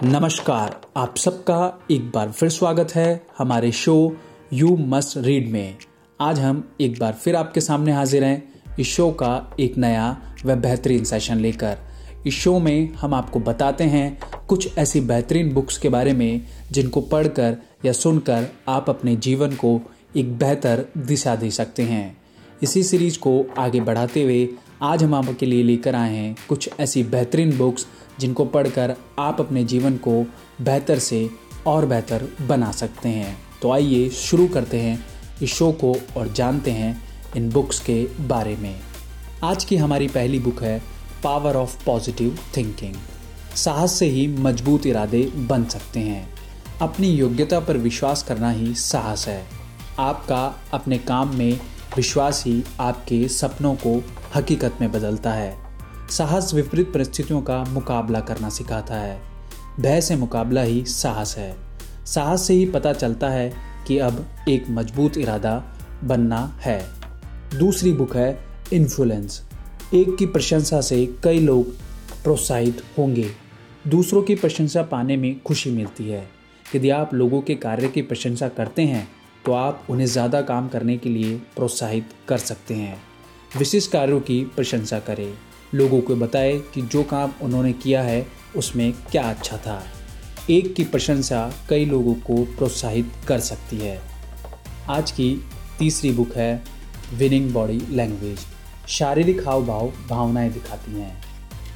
नमस्कार, आप सबका एक बार फिर स्वागत है हमारे शो यू मस्ट रीड में। आज हम एक बार फिर आपके सामने हाजिर हैं इस शो का एक नया व बेहतरीन सेशन लेकर। इस शो में हम आपको बताते हैं कुछ ऐसी बेहतरीन बुक्स के बारे में जिनको पढ़कर या सुनकर आप अपने जीवन को एक बेहतर दिशा दे सकते हैं। इसी सीरीज़ को आगे बढ़ाते हुए आज हम आपके लिए लेकर आए हैं कुछ ऐसी बेहतरीन बुक्स जिनको पढ़कर आप अपने जीवन को बेहतर से और बेहतर बना सकते हैं। तो आइए शुरू करते हैं इस शो को और जानते हैं इन बुक्स के बारे में। आज की हमारी पहली बुक है पावर ऑफ़ पॉजिटिव थिंकिंग साहस से ही मज़बूत इरादे बन सकते हैं। अपनी योग्यता पर विश्वास करना ही साहस है। आपका अपने काम में विश्वास ही आपके सपनों को हकीकत में बदलता है। साहस विपरीत परिस्थितियों का मुकाबला करना सिखाता है। भय से मुकाबला ही साहस है। साहस से ही पता चलता है कि अब एक मज़बूत इरादा बनना है। दूसरी बुक है इन्फ्लुएंस। एक की प्रशंसा से कई लोग प्रोत्साहित होंगे। दूसरों की प्रशंसा पाने में खुशी मिलती है। यदि आप लोगों के कार्य की प्रशंसा करते हैं तो आप उन्हें ज़्यादा काम करने के लिए प्रोत्साहित कर सकते हैं। विशिष्ट कार्यों की प्रशंसा करें। लोगों को बताएँ कि जो काम उन्होंने किया है, उसमें क्या अच्छा था। एक की प्रशंसा कई लोगों को प्रोत्साहित कर सकती है। आज की तीसरी बुक है विनिंग बॉडी लैंग्वेज शारीरिक हाव भाव भावनाएँ दिखाती हैं।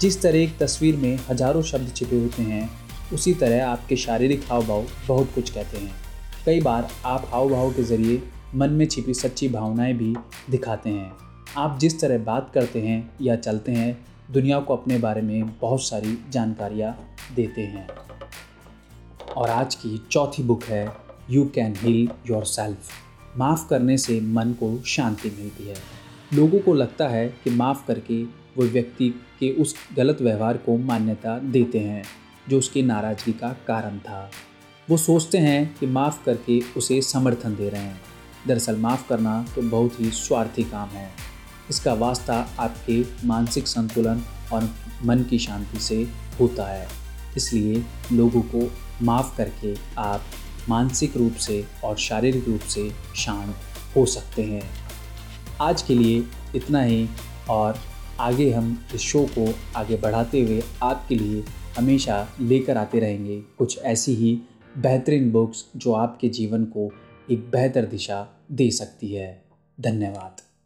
जिस तरह एक तस्वीर में हज़ारों शब्द छिपे होते हैं, उसी तरह आपके शारीरिक हाव भाव बहुत कुछ कहते हैं। कई बार आप हाव भाव के ज़रिए मन में छिपी सच्ची भावनाएँ भी दिखाते हैं। आप जिस तरह बात करते हैं या चलते हैं, दुनिया को अपने बारे में बहुत सारी जानकारियाँ देते हैं। और आज की चौथी बुक है you can heal yourself माफ़ करने से मन को शांति मिलती है। लोगों को लगता है कि माफ़ करके वो व्यक्ति के उस गलत व्यवहार को मान्यता देते हैं, जो उसकी नाराज़गी का कारण था। वो सोचते हैं कि माफ़ करके उसे समर्थन दे रहे हैं। दरअसल माफ़ करना तो बहुत ही स्वार्थी काम है। इसका वास्ता आपके मानसिक संतुलन और मन की शांति से होता है। इसलिए लोगों को माफ़ करके आप मानसिक रूप से और शारीरिक रूप से शांत हो सकते हैं। आज के लिए इतना ही और आगे हम इस शो को आगे बढ़ाते हुए आपके लिए हमेशा लेकर आते रहेंगे। कुछ ऐसी ही बेहतरीन बुक्स जो आपके जीवन को एक बेहतर दिशा दे सकती है। धन्यवाद।